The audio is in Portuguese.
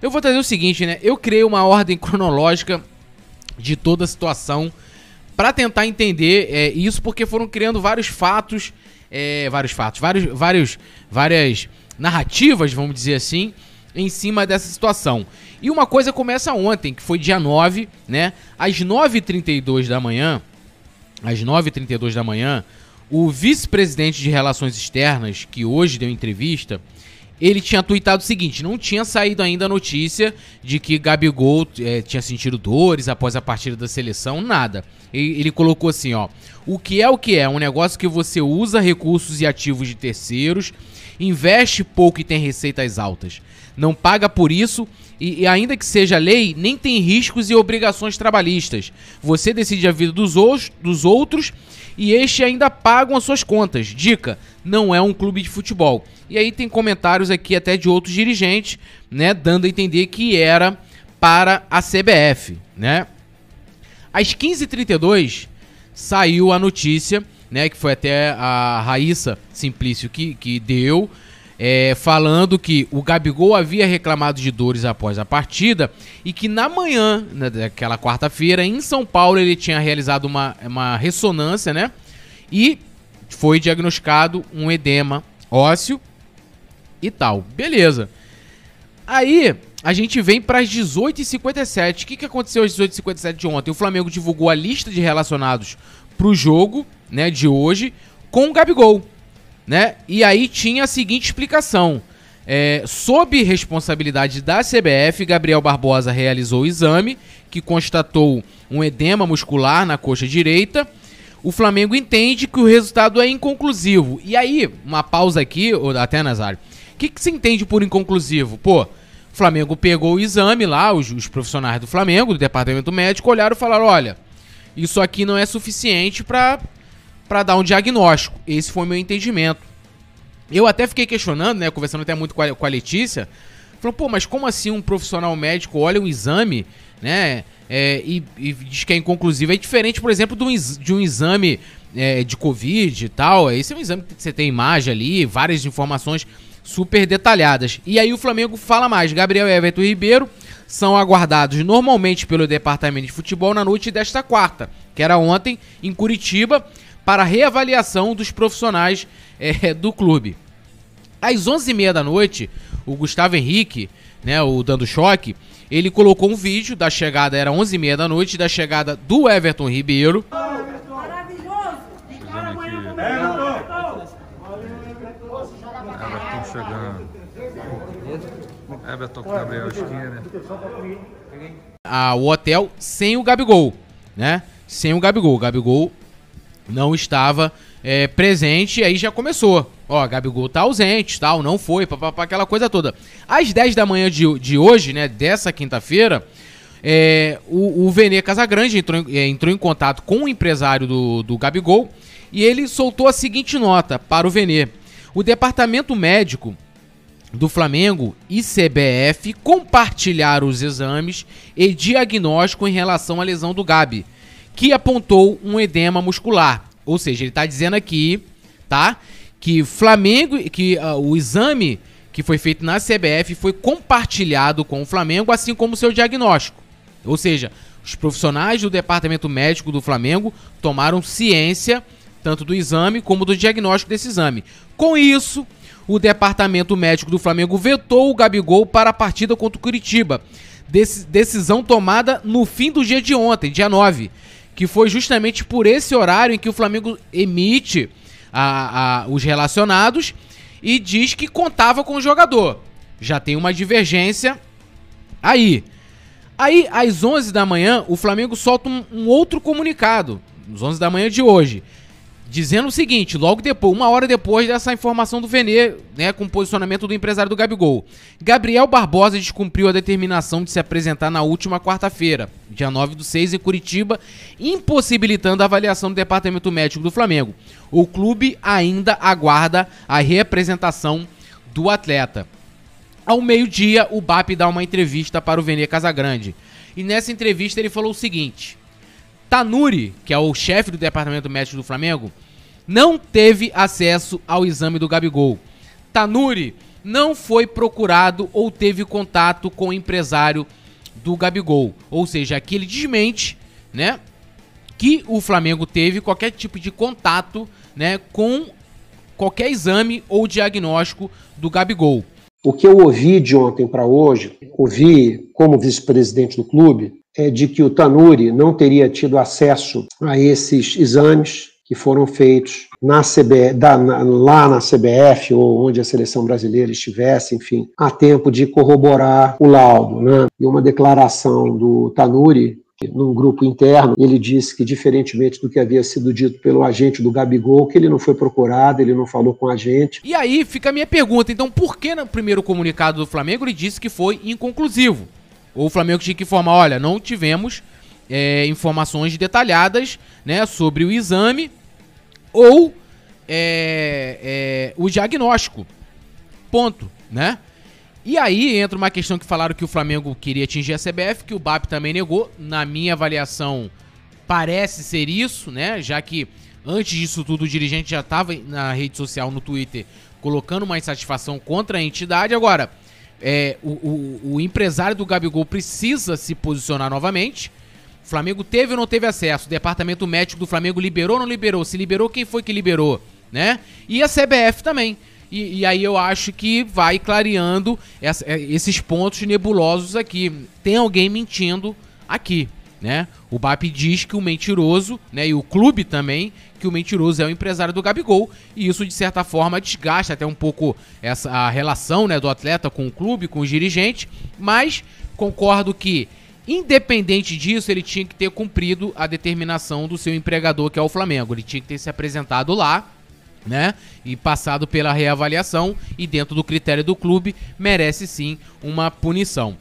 Eu vou trazer o seguinte, né? Eu criei uma ordem cronológica de toda a situação para tentar entender é, isso, porque foram criando vários fatos, é, vários fatos, vários, vários, várias narrativas, vamos dizer assim, em cima dessa situação. E uma coisa começa ontem, que foi dia 9, né? Às 9h32 da manhã, às 9h32 da manhã, o vice-presidente de Relações Externas, que hoje deu entrevista, ele tinha tweetado o seguinte: não tinha saído ainda a notícia de que Gabigol é, tinha sentido dores após a partida da seleção, nada. Ele, ele colocou assim: ó, o que é o que é? Um negócio que você usa recursos e ativos de terceiros, investe pouco e tem receitas altas. Não paga por isso e, e, ainda que seja lei, nem tem riscos e obrigações trabalhistas. Você decide a vida dos, dos outros e este ainda pagam as suas contas. Dica: não é um clube de futebol. E aí tem comentários aqui até de outros dirigentes, né, dando a entender que era para a CBF, né? Às 15h32 saiu a notícia, né, que foi até a Raíssa Simplício que, que deu, é, falando que o Gabigol havia reclamado de dores após a partida e que na manhã né, daquela quarta-feira, em São Paulo, ele tinha realizado uma, uma ressonância, né? E foi diagnosticado um edema ósseo e tal. Beleza. Aí a gente vem para as 18h57. O que, que aconteceu às 18h57 de ontem? O Flamengo divulgou a lista de relacionados para o jogo né, de hoje com o Gabigol né? E aí tinha a seguinte explicação. É, sob responsabilidade da CBF, Gabriel Barbosa realizou o exame que constatou um edema muscular na coxa direita. O Flamengo entende que o resultado é inconclusivo. E aí, uma pausa aqui, até Nazário. O que, que se entende por inconclusivo? Pô, o Flamengo pegou o exame lá, os, os profissionais do Flamengo, do departamento médico, olharam e falaram: olha, isso aqui não é suficiente para para dar um diagnóstico. Esse foi o meu entendimento. Eu até fiquei questionando, né, conversando até muito com a, Letícia, falou, pô, mas como assim um profissional médico olha um exame, né, é, e, e, diz que é inconclusivo? É diferente, por exemplo, de um, exame é, de Covid e tal. Esse é um exame que você tem imagem ali, várias informações super detalhadas. E aí o Flamengo fala mais. Gabriel Everton Ribeiro são aguardados normalmente pelo departamento de futebol na noite desta quarta, que era ontem, em Curitiba para reavaliação dos profissionais é, do clube. Às 11h30 da noite, o Gustavo Henrique, né, o Dando Choque, ele colocou um vídeo da chegada, era 11h30 da noite, da chegada do Everton Ribeiro. Everton chegando. Everton com o Gabriel esquina. Ah, o hotel sem o Gabigol, né? Sem o Gabigol. O Gabigol não estava é, presente, e aí já começou. Ó, Gabigol tá ausente, tal, não foi, papapá, aquela coisa toda. Às 10 da manhã de, de hoje, né, dessa quinta-feira, é, o, o Vene Casagrande entrou, é, entrou em contato com o empresário do, do Gabigol e ele soltou a seguinte nota para o Vene. O departamento médico do Flamengo e CBF compartilharam os exames e diagnóstico em relação à lesão do Gabi que apontou um edema muscular. Ou seja, ele está dizendo aqui, tá? Que Flamengo, que uh, o exame que foi feito na CBF foi compartilhado com o Flamengo, assim como o seu diagnóstico. Ou seja, os profissionais do departamento médico do Flamengo tomaram ciência tanto do exame como do diagnóstico desse exame. Com isso, o departamento médico do Flamengo vetou o Gabigol para a partida contra o Curitiba. decisão tomada no fim do dia de ontem, dia 9 que foi justamente por esse horário em que o Flamengo emite a, a, os relacionados e diz que contava com o jogador. Já tem uma divergência aí. Aí, às 11 da manhã, o Flamengo solta um, um outro comunicado, às 11 da manhã de hoje, dizendo o seguinte, logo depois, uma hora depois dessa informação do Venê, né, com o posicionamento do empresário do Gabigol. Gabriel Barbosa descumpriu a determinação de se apresentar na última quarta-feira, dia 9 do 6, em Curitiba, impossibilitando a avaliação do departamento médico do Flamengo. O clube ainda aguarda a representação do atleta. Ao meio-dia, o BAP dá uma entrevista para o Venê Casagrande. E nessa entrevista ele falou o seguinte: Tanuri, que é o chefe do departamento médico do Flamengo, não teve acesso ao exame do Gabigol. Tanuri não foi procurado ou teve contato com o empresário do Gabigol. Ou seja, aqui ele desmente, né, que o Flamengo teve qualquer tipo de contato, né, com qualquer exame ou diagnóstico do Gabigol. O que eu ouvi de ontem para hoje, ouvi como vice-presidente do clube, de que o Tanuri não teria tido acesso a esses exames que foram feitos na CB, da, na, lá na CBF ou onde a seleção brasileira estivesse, enfim, a tempo de corroborar o laudo. Né? E uma declaração do Tanuri, num grupo interno, ele disse que, diferentemente do que havia sido dito pelo agente do Gabigol, que ele não foi procurado, ele não falou com a gente. E aí fica a minha pergunta, então por que no primeiro comunicado do Flamengo ele disse que foi inconclusivo? Ou o Flamengo tinha que informar, olha, não tivemos é, informações detalhadas né, sobre o exame ou é, é, o diagnóstico. Ponto, né? E aí entra uma questão que falaram que o Flamengo queria atingir a CBF, que o BAP também negou. Na minha avaliação, parece ser isso, né? Já que antes disso tudo o dirigente já estava na rede social, no Twitter, colocando uma insatisfação contra a entidade. Agora, é, o, o, o empresário do Gabigol precisa se posicionar novamente. O Flamengo teve ou não teve acesso? O departamento médico do Flamengo liberou ou não liberou? Se liberou, quem foi que liberou? Né? E a CBF também. E, e aí eu acho que vai clareando essa, é, esses pontos nebulosos aqui. Tem alguém mentindo aqui, né? O BAP diz que o mentiroso, né, e o clube também, que o mentiroso é o empresário do Gabigol, e isso de certa forma desgasta até um pouco essa a relação, né, do atleta com o clube, com os dirigentes, mas concordo que Independente disso, ele tinha que ter cumprido a determinação do seu empregador, que é o Flamengo. Ele tinha que ter se apresentado lá, né? E passado pela reavaliação e dentro do critério do clube, merece sim uma punição.